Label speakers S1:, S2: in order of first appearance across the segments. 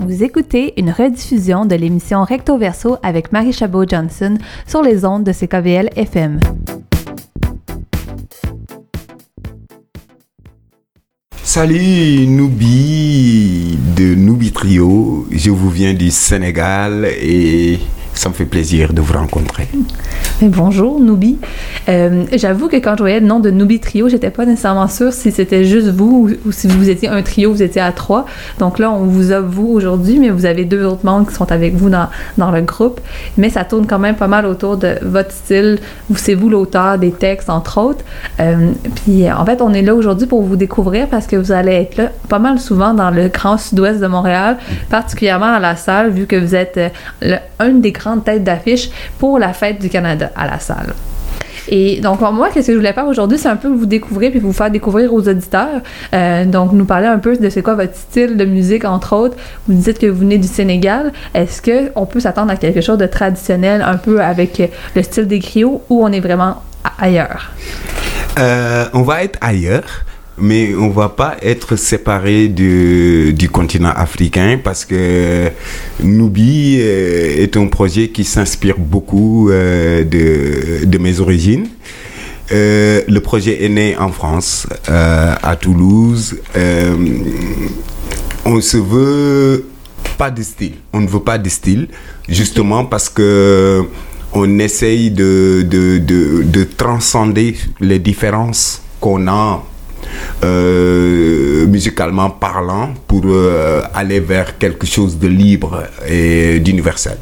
S1: Vous écoutez une rediffusion de l'émission Recto Verso avec Marie Chabot-Johnson sur les ondes de CKVL FM.
S2: Salut Noubi de Noubi Trio, je vous viens du Sénégal et ça me fait plaisir de vous rencontrer.
S1: Bonjour, Noubi. Euh, J'avoue que quand je voyais le nom de Noubi Trio, j'étais pas nécessairement sûre si c'était juste vous ou, si vous étiez un trio, vous étiez à trois. Donc là, on vous a vous aujourd'hui, mais vous avez deux autres membres qui sont avec vous dans, dans le groupe. Mais ça tourne quand même pas mal autour de votre style. C'est vous l'auteur des textes, entre autres. Euh, puis en fait, on est là aujourd'hui pour vous découvrir parce que vous allez être là pas mal souvent dans le grand sud-ouest de Montréal, particulièrement à la salle, vu que vous êtes euh, un des grands tête d'affiche pour la fête du Canada à la salle. Et donc, moi, qu'est-ce que je voulais faire aujourd'hui, c'est un peu vous découvrir puis vous faire découvrir aux auditeurs. Euh, donc, nous parler un peu de c'est quoi votre style de musique, entre autres. Vous dites que vous venez du Sénégal. Est-ce qu'on peut s'attendre à quelque chose de traditionnel, un peu avec le style des griots, ou on est vraiment ailleurs?
S2: Euh, on va être ailleurs mais on va pas être séparé du, du continent africain parce que Nubi est un projet qui s'inspire beaucoup euh, de, de, mes origines. Euh, le projet est né en France, euh, à Toulouse. on se veut pas de style. On ne veut pas de style, justement parce que on essaye de, de, de transcender les différences qu'on a euh, musicalement parlant pour euh, aller vers quelque chose de libre et d'universel.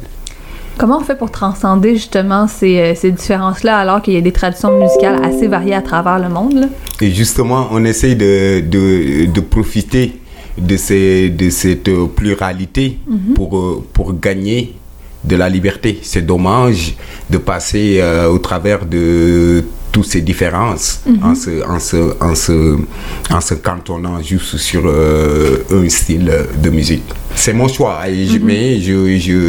S1: Comment on fait pour transcender justement ces, ces différences-là alors qu'il y a des traditions musicales assez variées à travers le monde? Là?
S2: Et justement, on essaye de, de, de profiter de, ces, de cette pluralité mm -hmm. pour, pour gagner de la liberté. C'est dommage de passer euh, au travers de toutes ces différences mm -hmm. en, se, en, se, en, se, en se cantonnant juste sur euh, un style de musique. C'est mon choix, et je, mm -hmm. mais je, je,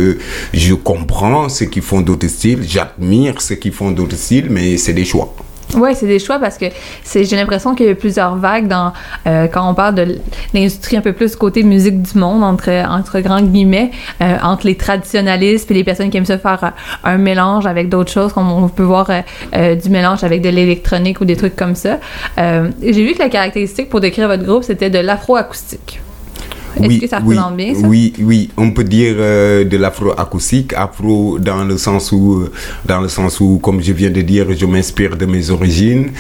S2: je comprends ceux qui font d'autres styles, j'admire ceux qui font d'autres styles, mais c'est des choix.
S1: Oui, c'est des choix parce que j'ai l'impression qu'il y a plusieurs vagues dans euh, quand on parle de l'industrie un peu plus côté musique du monde, entre, entre grands guillemets, euh, entre les traditionnalistes et les personnes qui aiment se faire euh, un mélange avec d'autres choses, comme on peut voir du mélange avec de l'électronique ou des trucs comme ça. j'ai vu que la caractéristique pour décrire votre groupe, c'était de l'afro-acoustique. Est-ce
S2: oui,
S1: que ça
S2: oui,
S1: représente bien ça?
S2: Oui, oui, on peut dire euh, de l'afro-acoustique, afro dans le sens où, dans le sens où, comme je viens de dire, je m'inspire de mes origines.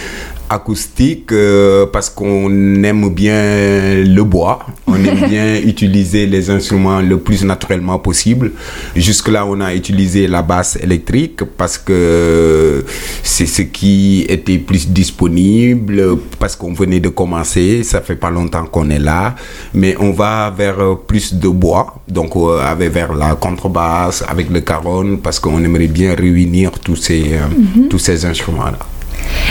S2: Acoustique euh, parce qu'on aime bien le bois, on aime bien utiliser les instruments le plus naturellement possible. Jusque-là, on a utilisé la basse électrique parce que c'est ce qui était plus disponible, parce qu'on venait de commencer, ça fait pas longtemps qu'on est là, mais on va vers plus de bois, donc euh, avec vers la contrebasse, avec le caron, parce qu'on aimerait bien réunir tous ces, euh, mm -hmm. tous ces instruments-là.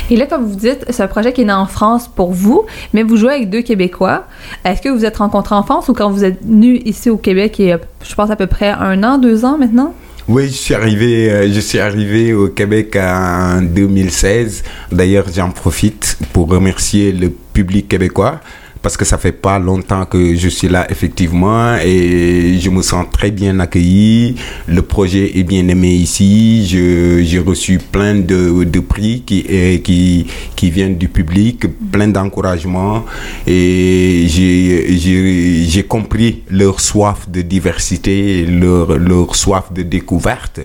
S1: Et là, comme vous dites, c'est un projet qui est né en France pour vous, mais vous jouez avec deux Québécois. Est-ce que vous êtes rencontrés en France ou quand vous êtes venu ici au Québec, il y a, je pense, à peu près un an, deux ans maintenant?
S2: Oui, je suis arrivé, euh, je suis arrivé au Québec en 2016. D'ailleurs, j'en profite pour remercier le public québécois parce que ça fait pas longtemps que je suis là effectivement et je me sens très bien accueilli. Le projet est bien aimé ici. J'ai reçu plein de, de prix qui, qui, qui viennent du public, plein d'encouragements et j'ai compris leur soif de diversité, leur, leur soif de découverte.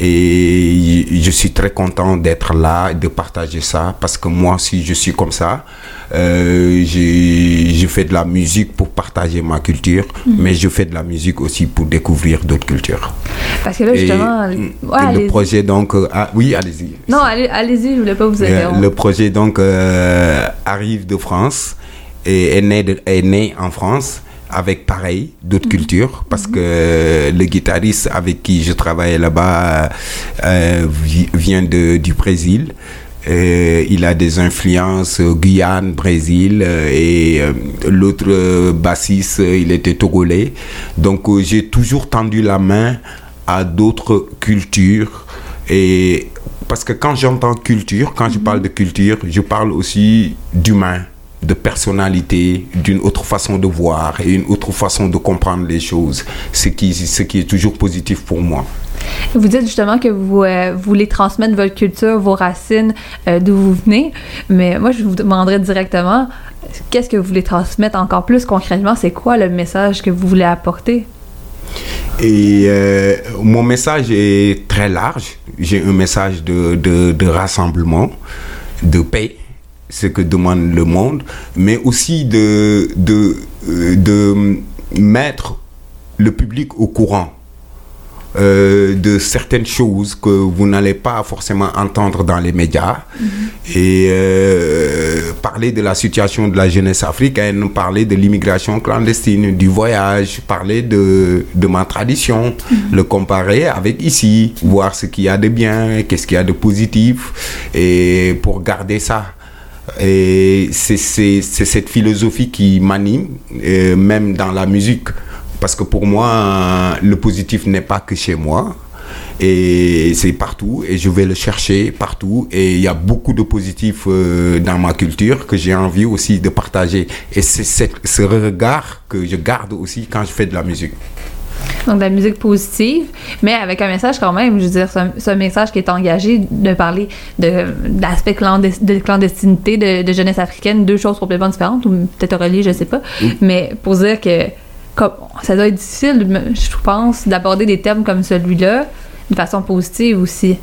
S2: Et je suis très content d'être là et de partager ça parce que moi aussi je suis comme ça. Euh, je fais de la musique pour partager ma culture, -hmm. mais je fais de la musique aussi pour découvrir d'autres cultures.
S1: Parce que là, justement,
S2: et, ouais, le projet, donc, euh, ah, oui, allez-y.
S1: Non, allez-y, allez je voulais pas vous aider.
S2: Le projet, donc, euh, arrive de France et est né, de, est né en France avec pareil d'autres mmh. cultures parce mmh. que le guitariste avec qui je travaille là-bas euh, vient de, du Brésil. Euh, il a des influences euh, Guyane, Brésil et l'autre bassiste, il était togolais. Donc j'ai toujours tendu la main à d'autres cultures et parce que quand j'entends culture, quand je parle de culture, je parle aussi d'humain de personnalité, d'une autre façon de voir et une autre façon de comprendre les choses, ce qui, ce qui est toujours positif pour moi.
S1: Vous dites justement que vous euh, voulez transmettre votre culture, vos racines, euh, d'où vous venez, mais moi je vous demanderais directement, qu'est-ce que vous voulez transmettre encore plus concrètement? C'est quoi le message que vous voulez apporter?
S2: Et euh, mon message est très large. J'ai un message de, de, de, rassemblement, de paix, ce que demande le monde, mais aussi de, de, de mettre le public au courant euh, de certaines choses que vous n'allez pas forcément entendre dans les médias -hmm. et euh, parler de la situation de la jeunesse africaine, parler de l'immigration clandestine, du voyage, parler de, de ma tradition, -hmm. le comparer avec ici, voir ce qu'il y a de bien, qu'est-ce qu'il y a de positif et pour garder ça. Et c'est cette philosophie qui m'anime, euh, même dans la musique. Parce que pour moi, le positif n'est pas que chez moi. Et c'est partout. Et je vais le chercher partout. Et il y a beaucoup de positifs euh, dans ma culture que j'ai envie aussi de partager. Et c'est ce regard que je garde aussi quand je fais de la musique.
S1: Donc, de la musique positive, mais avec un message quand même, je veux dire, c'est un, message qui est engagé de parler de, d'aspect clandest, de clandestinité, de, de, jeunesse africaine, deux choses complètement différentes, ou peut-être reliées, je sais pas. Mais pour dire que comme, ça doit être difficile, je pense, d'aborder des thèmes comme celui-là de façon positive aussi.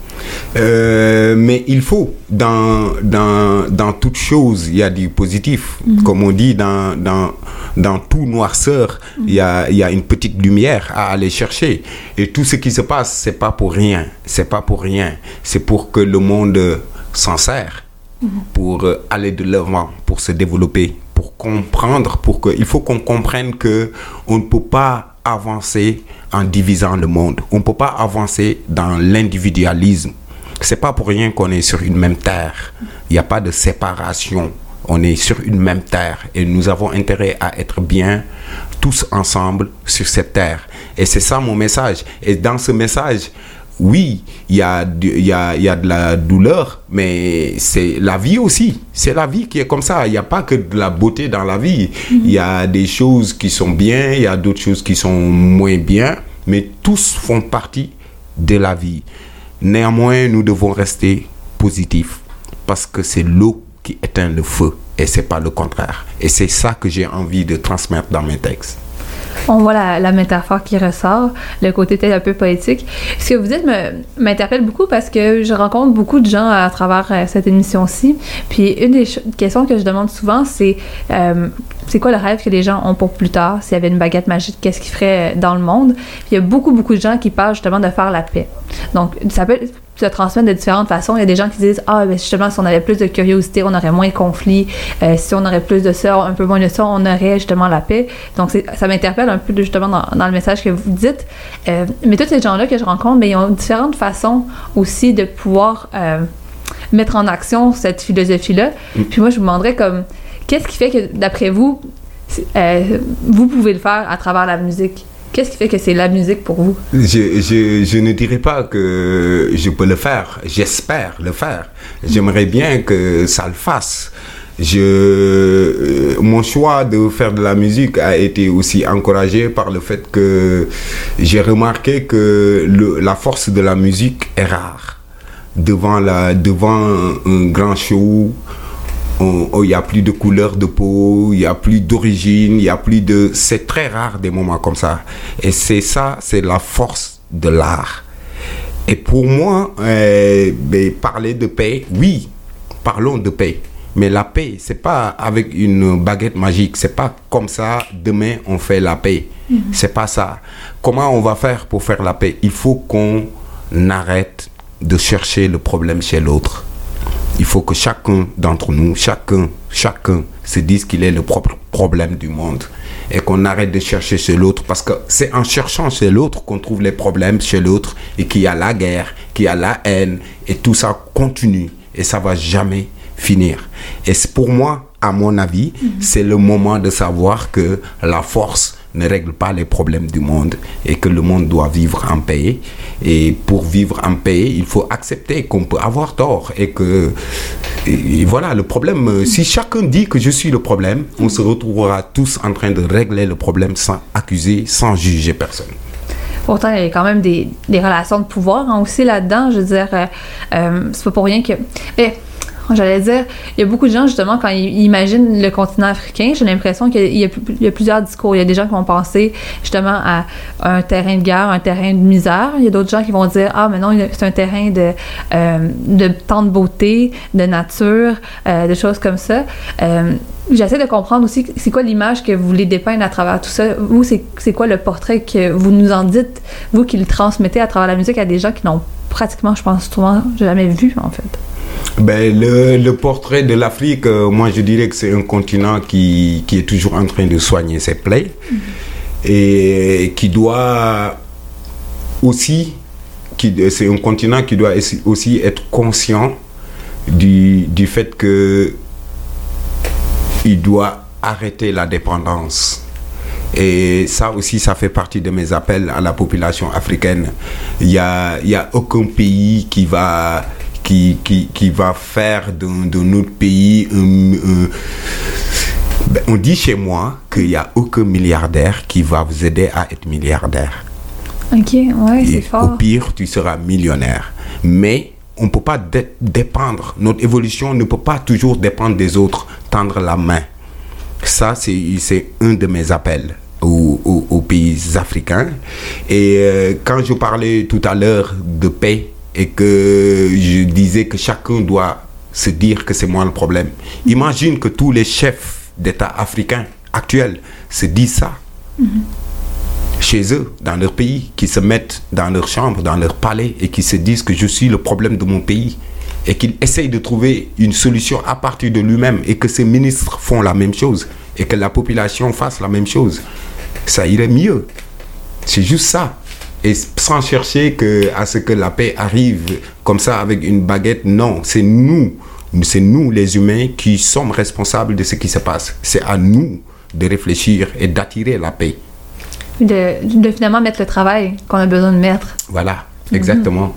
S2: Euh, mais il faut, dans, dans, dans toute chose, il y a du positif. Mm -hmm. Comme on dit, dans, dans, dans tout noirceur, il mm -hmm. y, a, y a une petite lumière à aller chercher. Et tout ce qui se passe, c'est pas pour rien. C'est pas pour rien. C'est pour que le monde s'en sert, mm -hmm. pour aller de l'avant, pour se développer, pour comprendre, pour que, il faut qu'on comprenne que on ne peut pas avancer en divisant le monde. On ne peut pas avancer dans l'individualisme. C'est pas pour rien qu'on est sur une même terre. Il n'y a pas de séparation. On est sur une même terre et nous avons intérêt à être bien tous ensemble sur cette terre. Et c'est ça mon message. Et dans ce message, oui, il y a, y, a, y a de la douleur, mais c'est la vie aussi. C'est la vie qui est comme ça. Il n'y a pas que de la beauté dans la vie. Il mm -hmm. y a des choses qui sont bien, il y a d'autres choses qui sont moins bien, mais tous font partie de la vie. Néanmoins, nous devons rester positifs parce que c'est l'eau qui éteint le feu et c'est pas le contraire. Et c'est ça que j'ai envie de transmettre dans mes textes
S1: on voit la, métaphore qui ressort, le côté peut-être un peu poétique. Ce que vous dites m'interpelle beaucoup parce que je rencontre beaucoup de gens à travers euh, cette émission-ci. Puis une des questions que je demande souvent, c'est euh, c'est quoi le rêve que les gens ont pour plus tard? S'il y avait une baguette magique, qu'est-ce qu'ils feraient dans le monde? Puis il y a beaucoup, beaucoup de gens qui parlent justement de faire la paix. Donc, ça peut se transmettre de différentes façons. Il y a des gens qui disent Ah, ben justement, si on avait plus de curiosité, on aurait moins de conflits. Euh, si on aurait plus de ça, un peu moins de ça, on aurait justement la paix. Donc, ça m'interpelle un peu justement dans, dans, le message que vous dites. Euh, mais tous ces gens-là que je rencontre, ben, ils ont différentes façons aussi de pouvoir euh, mettre en action cette philosophie-là. Mm. Puis moi, je vous demanderais comme qu'est-ce qui fait que, d'après vous, vous pouvez le faire à travers la musique? Qu'est-ce qui fait que c'est la musique pour vous?
S2: Je, je, ne dirais pas que je peux le faire. J'espère le faire. J'aimerais bien que ça le fasse. Je, mon choix de faire de la musique a été aussi encouragé par le fait que j'ai remarqué que la force de la musique est rare. Devant, la, devant un grand show, il n'y a plus de couleur de peau, il n'y a plus d'origine, il n'y a plus de... C'est très rare des moments comme ça. Et c'est ça, c'est la force de l'art. Et pour moi, euh, ben, parler de paix, oui, parlons de paix. Mais la paix, c'est pas avec une baguette magique. C'est pas comme ça, demain, on fait la paix. Mm -hmm. C'est pas ça. Comment on va faire pour faire la paix? Il faut qu'on arrête de chercher le problème chez l'autre il faut que chacun d'entre nous, chacun, chacun se dise qu'il est le propre problème du monde et qu'on arrête de chercher chez l'autre parce que c'est en cherchant chez l'autre qu'on trouve les problèmes chez l'autre et qu'il y a la guerre, qu'il y a la haine et tout ça continue et ça va jamais finir. Et pour moi, à mon avis, mm -hmm. c'est le moment de savoir que la force ne règle pas les problèmes du monde et que le monde doit vivre en paix. Et pour vivre en paix, il faut accepter qu'on peut avoir tort et que et voilà le problème. Si chacun dit que je suis le problème, on se retrouvera tous en train de régler le problème sans accuser, sans juger personne.
S1: Pourtant, il y a quand même des, relations de pouvoir hein, aussi là-dedans. Je veux dire, euh, euh, c'est pas pour rien que. J'allais dire, il y a beaucoup de gens, justement, quand ils imaginent le continent africain, j'ai l'impression qu'il y a- plusieurs discours. Il y a des gens qui vont penser, justement, à un terrain de guerre, un terrain de misère. Il y a d'autres gens qui vont dire, ah, mais non, c'est un terrain de, euh, de temps de beauté, de nature, euh, de choses comme ça. Euh, J'essaie de comprendre aussi c'est quoi l'image que vous voulez dépeindre à travers tout ça. Vous, c'est c'est quoi le portrait que vous nous en dites, vous qui le transmettez à travers la musique à des gens qui n'ont pratiquement, je pense, souvent jamais vu, en fait?
S2: Ben, le, le portrait de l'Afrique, euh, moi je dirais que c'est un continent qui, qui est toujours en train de soigner ses plaies et qui doit aussi, qui, c'est un continent qui doit aussi- être conscient du, du fait que il doit arrêter la dépendance. Et ça aussi, ça fait partie de mes appels à la population africaine. Il n'y a, y a aucun pays qui va, qui, qui, qui va faire de, de notre pays un- un- Ben, on dit chez moi qu'il n'y a aucun milliardaire qui va vous aider à être milliardaire.
S1: Ok, ouais, c'est
S2: au
S1: fort.
S2: pire, tu seras millionnaire. Mais on ne peut pas dé- dépendre. Notre évolution ne peut pas toujours dépendre des autres. Tendre la main. Ça, c'est c'est un de mes appels aux, aux- aux pays africains. Et euh, quand je parlais tout à l'heure de paix et que je disais que chacun doit se dire que c'est moi le problème, imagine que tous les chefs d'État africains actuels se disent ça. Chez eux, dans leur pays, qui se mettent dans leur chambre, dans leur palais et qui se disent que je suis le problème de mon pays. Et qu'ils essayent de trouver une solution à partir de lui-même et que ces ministres font la même chose et que la population fasse la même chose, ça irait mieux. C'est juste ça. Et sans chercher que, à ce que la paix arrive comme ça avec une baguette, non, c'est nous, c'est nous les humains qui sommes responsables de ce qui se passe. C'est à nous de réfléchir et d'attirer la paix.
S1: De, de finalement mettre le travail qu'on a besoin de mettre.
S2: Voilà, exactement.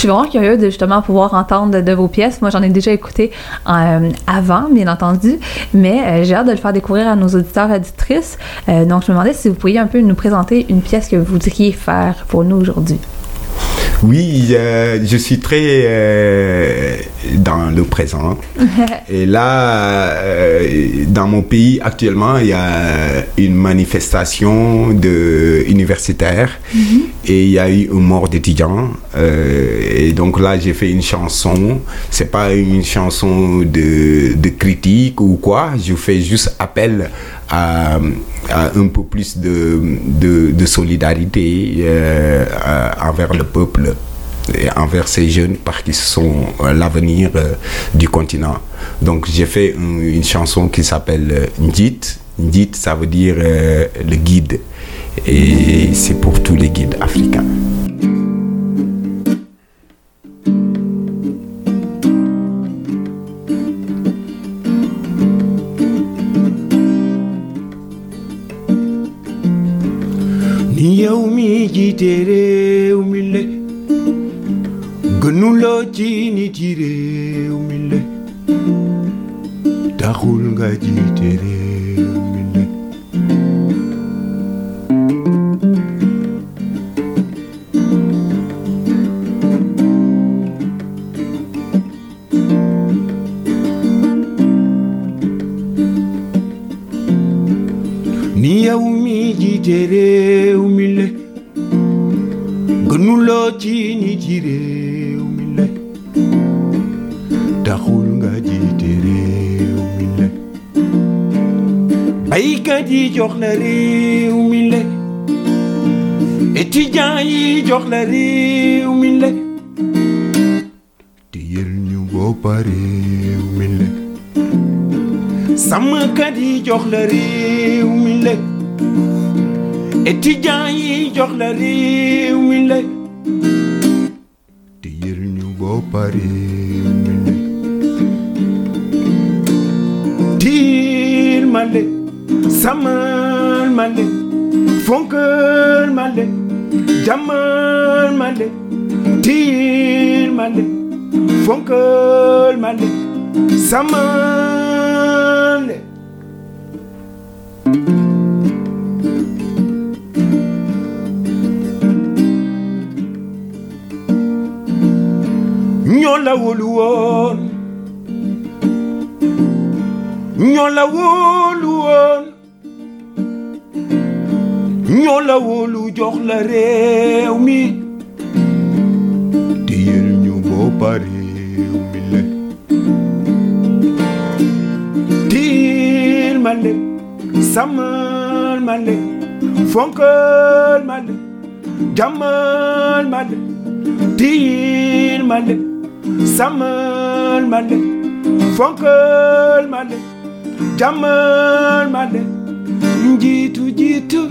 S1: Je suis vraiment curieuse de justement pouvoir entendre de, vos pièces. Moi, j'en ai déjà écouté euh, avant, bien entendu, mais euh, j'ai hâte de le faire découvrir à nos auditeurs et auditrices. Euh, donc, je me demandais si vous pourriez un peu nous présenter une pièce que vous voudriez faire pour nous aujourd'hui.
S2: Oui, euh, je suis très euh, dans le présent. Et là, euh, dans mon pays actuellement, il y a une manifestation de universitaires et il y a eu une mort d'étudiants. Et donc là, j'ai fait une chanson. C'est pas une chanson de, de critique ou quoi. Je fais juste appel à, un peu plus de, de, solidarité euh, envers le peuple et envers ces jeunes parce qu'ils sont euh, l'avenir euh, du continent. Donc j'ai fait une, chanson qui s'appelle Ndjit. Ndjit, ça veut dire le guide. Et c'est pour tous les guides africains.
S3: Jiite réew mi le gënuloo ci nit yi réew mi le taxul nga jiite réew mi le ni yow mi jiite réew mi le gënuloo ci réew mi le taxul nga jiite réew mi le baykat yi jox la réew mi le étudiant yi jox la réew mi le te ñu boppa te yel ñu boppa réew mi le tiil ma le sàmmal ma le fonkal male jamal male til male fonkal male samale la wóolu woon ñoo la wóolu woon ñoo la wóolu jox la réew mi. Téyel ñu boppa réew mi la tiil ma le sàmmal ma le fonkal ma le jàmmal ma le. Tiil ma le sàmmal ma le fonkal ma le jàmmal ma le njiitu jiitu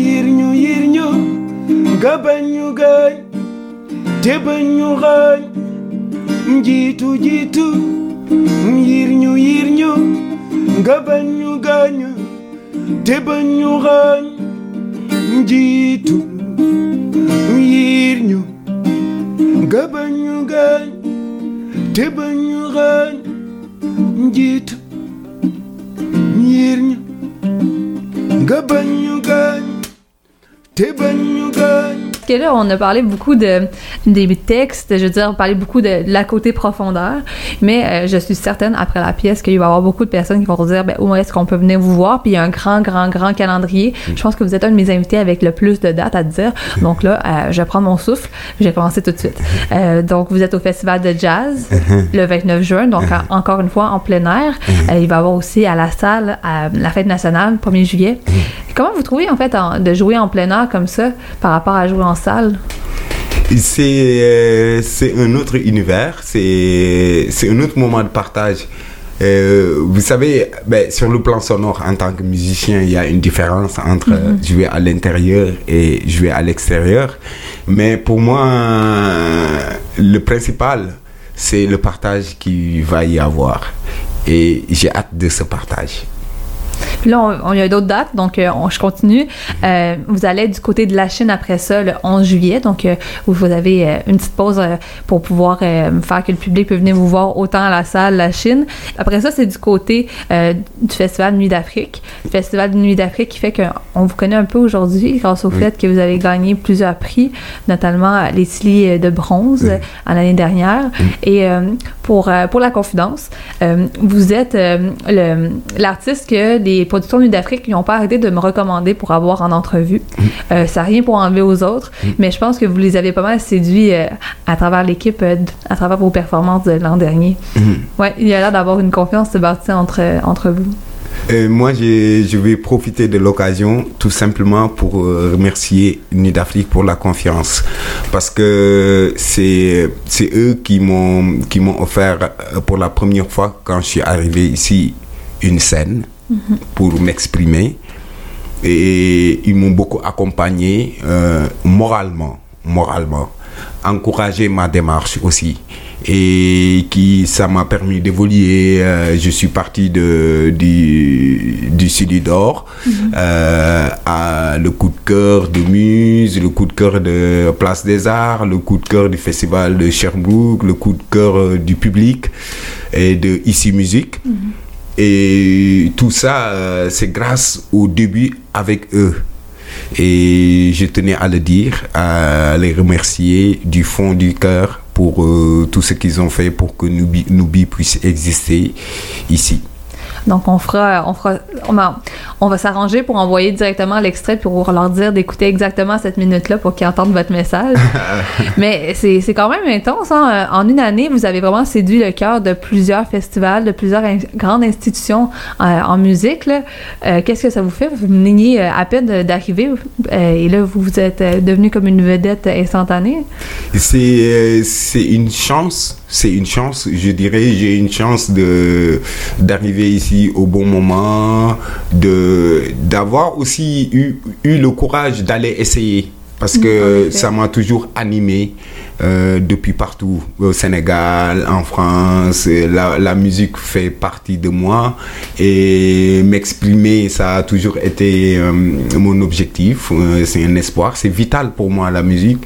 S3: yir ñu yir ñu nga bañ ñu gaañ te bañ ñu xaañ njiitu nga bañ ñu gaañ te bañ ñu xaañ njiitu yir ñu nga bañ ñu gaañ te bañ ñu gaañ
S1: que là, on a parlé beaucoup de, des textes, je veux dire, on parlait beaucoup de, la côté profondeur, mais euh, je suis certaine, après la pièce, qu'il va y avoir beaucoup de personnes qui vont se dire, ben, où est-ce qu'on peut venir vous voir, puis il y a un grand, grand, grand calendrier. Je pense que vous êtes un de mes invités avec le plus de dates à dire. Donc là, euh, je prends mon souffle, je vais commencer tout de suite. Euh, donc, vous êtes au Festival de Jazz, le 29 juin, donc en- encore une fois, en plein air. Il va y avoir aussi à la salle, à la fête nationale, 1er juillet. Comment vous trouvez, en fait, en- de jouer en plein air comme ça, par rapport à jouer en salle?
S2: C'est euh, c'est un autre univers, c'est c'est un autre moment de partage. Euh, vous savez, ben, sur le plan sonore, en tant que musicien, il y a une différence entre euh, jouer à l'intérieur et jouer à l'extérieur. Mais pour moi, le principal, c'est le partage qui va y avoir. Et j'ai hâte de ce partage.
S1: Puis là, on, on y a d'autres dates, donc euh, on- je continue. Euh, vous allez du côté de la Chine après ça, le 11 juillet, donc euh, où vous avez une petite pause pour pouvoir faire que le public peut venir vous voir autant à la salle, la Chine. Après ça, c'est du côté euh, du Festival Nuit d'Afrique. Le Festival de Nuit d'Afrique qui fait qu'on vous connaît un peu aujourd'hui grâce au
S2: Oui.
S1: fait que vous avez gagné plusieurs prix, notamment les Silly de bronze
S2: Oui.
S1: en l'année dernière. Et euh, pour, euh, pour la confidence, euh, vous êtes euh, l'artiste que les producteurs d'Afrique n'ont pas arrêté de me recommander pour avoir en entrevue. Euh, ça n'a rien pour enlever aux autres, mais je pense que vous les avez pas mal séduits euh, à travers l'équipe, euh, à travers vos performances de l'an dernier. Ouais, il y a l'air d'avoir une confiance de bâtie entre, entre vous.
S2: Euh, moi, je vais profiter de l'occasion tout simplement pour euh, remercier Nuit d'Afrique pour la confiance. Parce que c'est eux qui m'ont qui m'ont offert euh, pour la première fois quand je suis arrivé ici une scène pour m'exprimer. Et ils m'ont beaucoup accompagné euh, moralement, moralement, encouragé ma démarche aussi. Et qui, ça m'a permis d'évoluer. Euh, je suis parti du, du Sud d'Or euh, à le coup de cœur de Muse, le coup de cœur de Place des Arts, le coup de cœur du Festival de Sherbrooke, le coup de cœur du public et de Ici Musique. Et tout ça, euh, c'est grâce au début avec eux. Et je tenais à le dire, à les remercier du fond du cœur pour euh, tout ce qu'ils ont fait pour que Nubi, Nubi puisse exister ici.
S1: Donc, on fera, on fera, on, va- on va s'arranger pour envoyer directement l'extrait pour leur dire d'écouter exactement cette minute-là pour qu'ils entendent votre message. Mais c'est quand même intense. Hein? En une année, vous avez vraiment séduit le cœur de plusieurs festivals, de plusieurs in- grandes institutions euh, en musique. Euh, Qu'est-ce que ça vous fait? Vous venez euh, à peine d'arriver euh, et là, vous vous êtes euh, devenu comme une vedette instantanée?
S2: C'est euh, c'est une chance, c'est une chance, je dirais, j'ai une chance de d'arriver ici au bon moment, de d'avoir aussi eu, eu le courage d'aller essayer. parce
S1: Mm,
S2: que ça m'a toujours animé euh, depuis partout, au Sénégal, en France. Et La, musique fait partie de moi et m'exprimer, ça a toujours été euh, mon objectif. Euh, c'est un espoir, c'est vital pour moi la musique.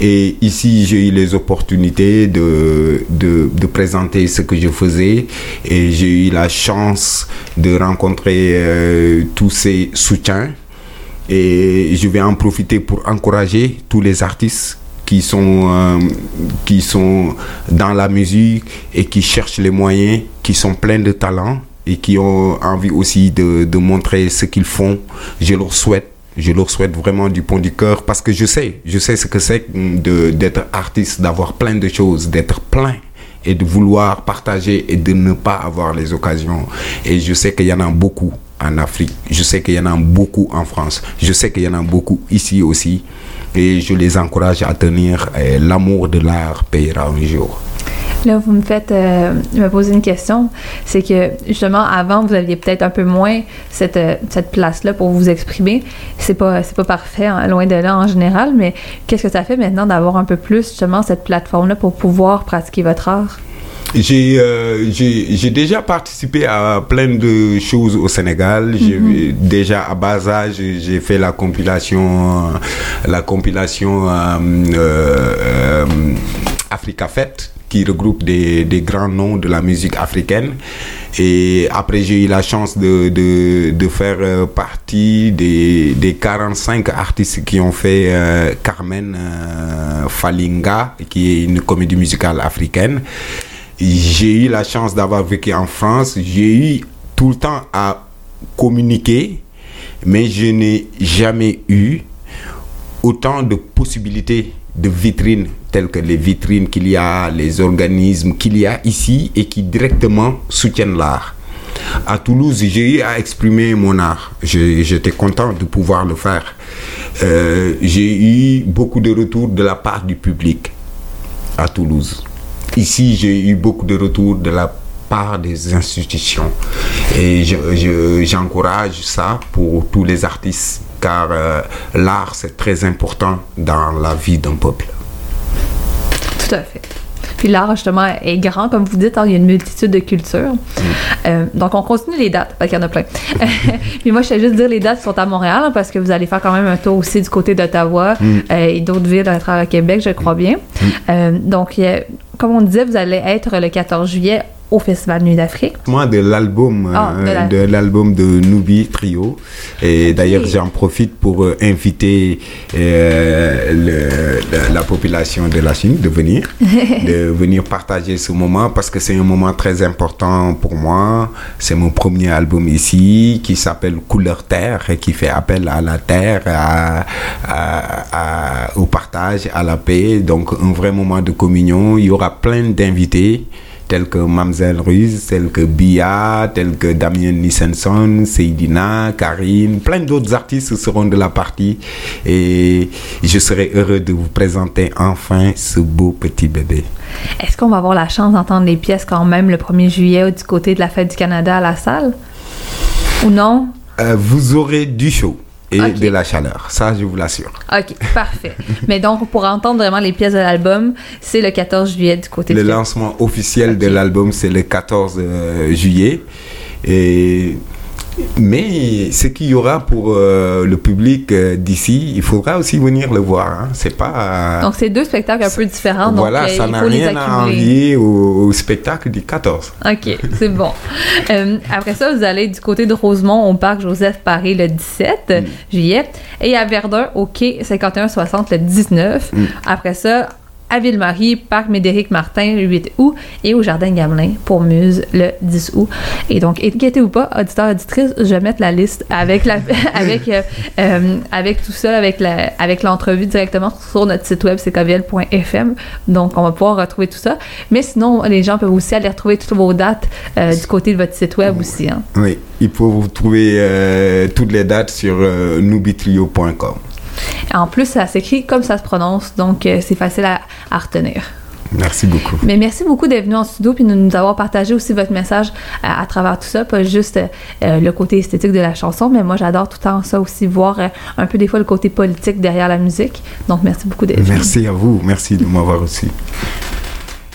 S2: Et ici, j'ai eu les opportunités de, de, présenter ce que je faisais et j'ai eu la chance de rencontrer euh, tous ces soutiens et je vais en profiter pour encourager tous les artistes qui sont, euh, qui sont dans la musique et qui cherchent les moyens, qui sont pleins de talent et qui ont envie aussi de, de montrer ce qu'ils font. Je leur souhaite. Je leur souhaite vraiment du pont du cœur parce que je sais, je sais ce que c'est d'être artiste, d'avoir plein de choses, d'être plein et de vouloir partager et de ne pas avoir les occasions. Et je sais qu'il y en a beaucoup en Afrique, je sais qu'il y en a beaucoup en France, je sais qu'il y en a beaucoup ici aussi. Et je les encourage à tenir euh, l'amour de l'art payera un jour.
S1: Là, vous me faites euh, me poser une question. C'est que justement, avant, vous aviez peut-être un peu moins cette, euh, cette place-là pour vous exprimer. C'est pas, pas parfait, hein, loin de là en général, mais qu'est-ce que ça fait maintenant d'avoir un peu plus justement cette plateforme-là pour pouvoir pratiquer votre art?
S2: J'ai euh, déjà participé à plein de choses au Sénégal. J'ai déjà à bas âge, j'ai fait la compilation, la compilation euh, euh, euh, Africa Fête qui regroupe des, des grands noms de la musique africaine. Et après, j'ai eu la chance de, de, de faire euh, partie des, des 45 artistes qui ont fait euh, Carmen euh, Falinga, qui est une comédie musicale africaine. J'ai eu la chance d'avoir vécu en France. J'ai eu tout le temps à communiquer, mais je n'ai jamais eu autant de possibilités de vitrines telles que les vitrines qu'il y a, les organismes qu'il y a ici et qui directement soutiennent l'art. À Toulouse, j'ai eu à exprimer mon art. J'étais content de pouvoir le faire. Euh, j'ai eu beaucoup de retours de la part du public à Toulouse. Ici, j'ai eu beaucoup de retours de la part des institutions. Et je- je- j'encourage ça pour tous les artistes, car euh, l'art, c'est très important dans la vie d'un peuple.
S1: Tout à fait. Puis l'art, justement, est grand, comme vous dites, hein, il y a une multitude de cultures. Euh, donc, on continue les dates, parce qu'il y en a plein. Puis moi, je vais juste dire les dates qui sont à Montréal, hein, parce que vous allez faire quand même un tour aussi du côté d'Ottawa euh, et d'autres villes à travers le Québec, je crois bien. Euh, donc, comme on disait, vous allez être le 14 juillet au Festival Nuit d'Afrique.
S2: Moi, de l'album
S1: Ah, de
S2: euh, de l'album de Nubi Trio. Et d'ailleurs, j'en profite pour euh, inviter euh, le- la, la population de la Chine de venir, de venir partager ce moment parce que c'est un moment très important pour moi. C'est mon premier album ici qui s'appelle Couleur Terre et qui fait appel à la terre, à, à- à- au partage, à la paix. Donc, un vrai moment de communion. Il y aura plein d'invités tels que Mamselle Ruiz, tels que Bia, tels que Damien Nissenson, Seydina, Karine, plein d'autres artistes seront de la partie et je serai heureux de vous présenter enfin ce beau petit bébé.
S1: Est-ce qu'on va avoir la chance d'entendre les pièces quand même le 1er juillet du côté de la Fête du Canada à la salle? Ou non?
S2: Euh, vous aurez du chaud et de la chaleur, ça je vous l'assure.
S1: OK, parfait. Mais donc, pour entendre vraiment les pièces de l'album, c'est le 14 juillet du côté
S2: Le
S1: de
S2: lancement officiel de l'album c'est le 14 euh, juillet et mais ce qu'il y aura pour euh, le public euh, d'ici, il faudra aussi venir le voir. hein. C'est pas
S1: Donc, c'est deux spectacles un peu différents. Donc,
S2: voilà,
S1: euh,
S2: ça n'a rien à envier au, au spectacle du 14.
S1: OK, c'est bon. Euh, après ça, vous allez du côté de Rosemont au parc Joseph-Paré le 17
S2: Mm.
S1: juillet et à Verdun au quai 5160 le 19.
S2: Mm.
S1: Après ça, à Ville-Marie, parc Médéric Martin le 8 août et au Jardin Gamelin pour Muse le 10 août. Et donc, inquiétez-vous pas, auditeurs, auditrices, je vais mettre la liste avec, la, avec, euh, euh, avec tout ça, avec, la, avec l'entrevue directement sur notre site web ccoviel.fm. Donc, on va pouvoir retrouver tout ça. Mais sinon, les gens peuvent aussi aller retrouver toutes vos dates euh, du côté de votre site web aussi. hein.
S2: Oui, il faut vous trouver toutes les dates sur nubitrio.com.
S1: En plus, ça s'écrit comme ça se prononce, donc euh, c'est facile à, à retenir.
S2: Merci beaucoup.
S1: Mais merci beaucoup d'être venu en studio puis de nous avoir partagé aussi votre message à, à travers tout ça, pas juste euh, le côté esthétique de la chanson, mais moi j'adore tout le temps ça aussi, voir euh, un peu des fois le côté politique derrière la musique. Donc merci beaucoup d'être venu.
S2: Merci à vous. Merci de m'avoir reçu.